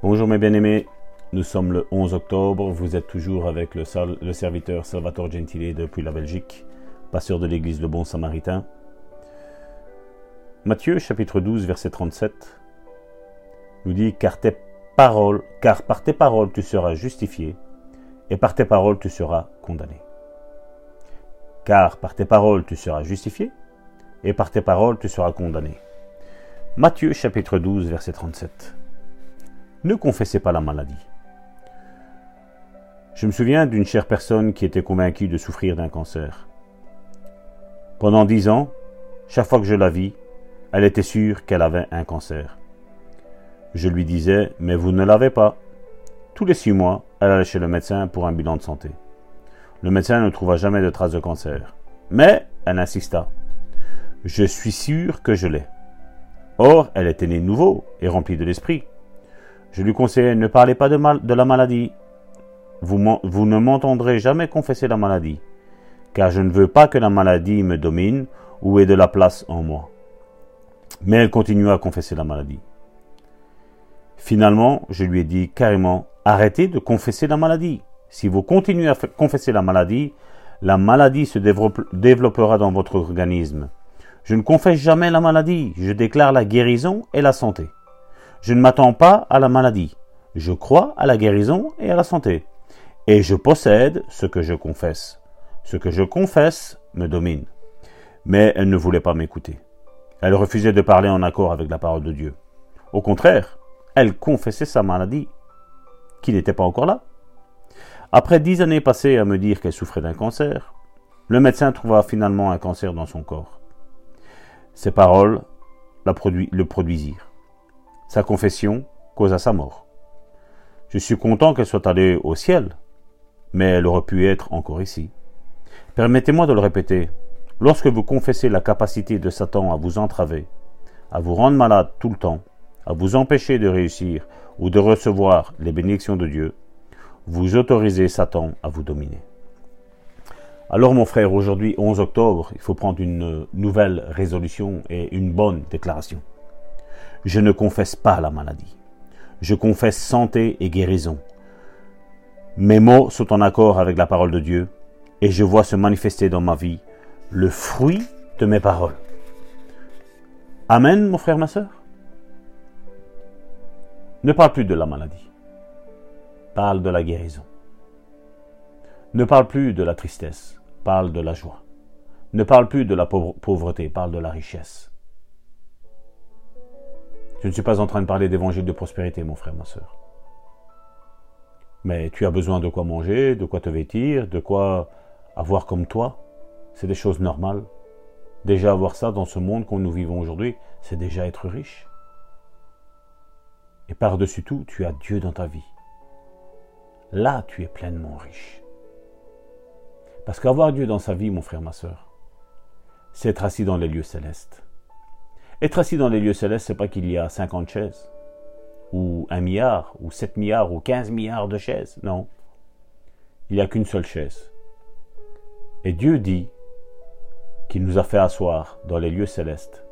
Bonjour mes bien-aimés, nous sommes le 11 octobre, vous êtes toujours avec le, serviteur Salvatore Gentile depuis la Belgique, pasteur de l'église Le Bon Samaritain. Matthieu chapitre 12 verset 37 nous dit car tes paroles, car par tes paroles tu seras justifié et par tes paroles tu seras condamné. Car par tes paroles tu seras justifié et par tes paroles tu seras condamné. Matthieu chapitre 12 verset 37 ne confessez pas la maladie. Je me souviens d'une chère personne qui était convaincue de souffrir d'un cancer. Pendant dix ans, chaque fois que je la vis, elle était sûre qu'elle avait un cancer. Je lui disais, mais vous ne l'avez pas. Tous les six mois, elle allait chez le médecin pour un bilan de santé. Le médecin ne trouva jamais de traces de cancer. Mais elle insista. Je suis sûr que je l'ai. Or, elle était née nouveau et remplie de l'esprit. Je lui conseillais ne parlez pas de, la maladie. Vous ne m'entendrez jamais confesser la maladie, car je ne veux pas que la maladie me domine ou ait de la place en moi. Mais elle continua à confesser la maladie. Finalement, je lui ai dit carrément, arrêtez de confesser la maladie. Si vous continuez à confesser la maladie, la maladie se développera dans votre organisme. Je ne confesse jamais la maladie, je déclare la guérison et la santé. Je ne m'attends pas à la maladie. Je crois à la guérison et à la santé. Et je possède ce que je confesse. Ce que je confesse me domine. Mais elle ne voulait pas m'écouter. Elle refusait de parler en accord avec la parole de Dieu. Au contraire, elle confessait sa maladie, qui n'était pas encore là. Après dix années passées à me dire qu'elle souffrait d'un cancer, le médecin trouva finalement un cancer dans son corps. Ses paroles le produisirent. Sa confession causa sa mort. Je suis content qu'elle soit allée au ciel, mais elle aurait pu être encore ici. Permettez-moi de le répéter. Lorsque vous confessez la capacité de Satan à vous entraver, à vous rendre malade tout le temps, à vous empêcher de réussir ou de recevoir les bénédictions de Dieu, vous autorisez Satan à vous dominer. Alors mon frère, aujourd'hui 11 octobre, il faut prendre une nouvelle résolution et une bonne déclaration. Je ne confesse pas la maladie. Je confesse santé et guérison. Mes mots sont en accord avec la parole de Dieu et je vois se manifester dans ma vie le fruit de mes paroles. Amen, mon frère, ma soeur. Ne parle plus de la maladie. Parle de la guérison. Ne parle plus de la tristesse. Parle de la joie. Ne parle plus de la pauvreté. Parle de la richesse. Je ne suis pas en train de parler d'évangile de prospérité, mon frère, ma soeur. Mais tu as besoin de quoi manger, de quoi te vêtir, de quoi avoir comme toi. C'est des choses normales. Déjà avoir ça dans ce monde qu'on nous vivons aujourd'hui, c'est déjà être riche. Et par-dessus tout, tu as Dieu dans ta vie. Là, tu es pleinement riche. Parce qu'avoir Dieu dans sa vie, mon frère, ma soeur, c'est être assis dans les lieux célestes. Être assis dans les lieux célestes, c'est pas qu'il y a 50 chaises, ou un milliard, ou 7 milliards, ou 15 milliards de chaises. Non. Il n'y a qu'une seule chaise. Et Dieu dit qu'il nous a fait asseoir dans les lieux célestes,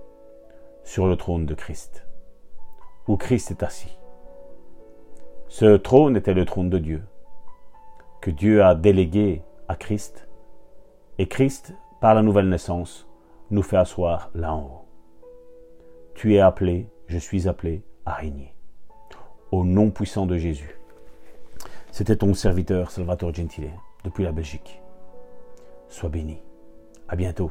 sur le trône de Christ, où Christ est assis. Ce trône était le trône de Dieu, que Dieu a délégué à Christ, et Christ, par la nouvelle naissance, nous fait asseoir là en haut. Tu es appelé, je suis appelé à régner. Au nom puissant de Jésus. C'était ton serviteur Salvatore Gentile depuis la Belgique. Sois béni. À bientôt.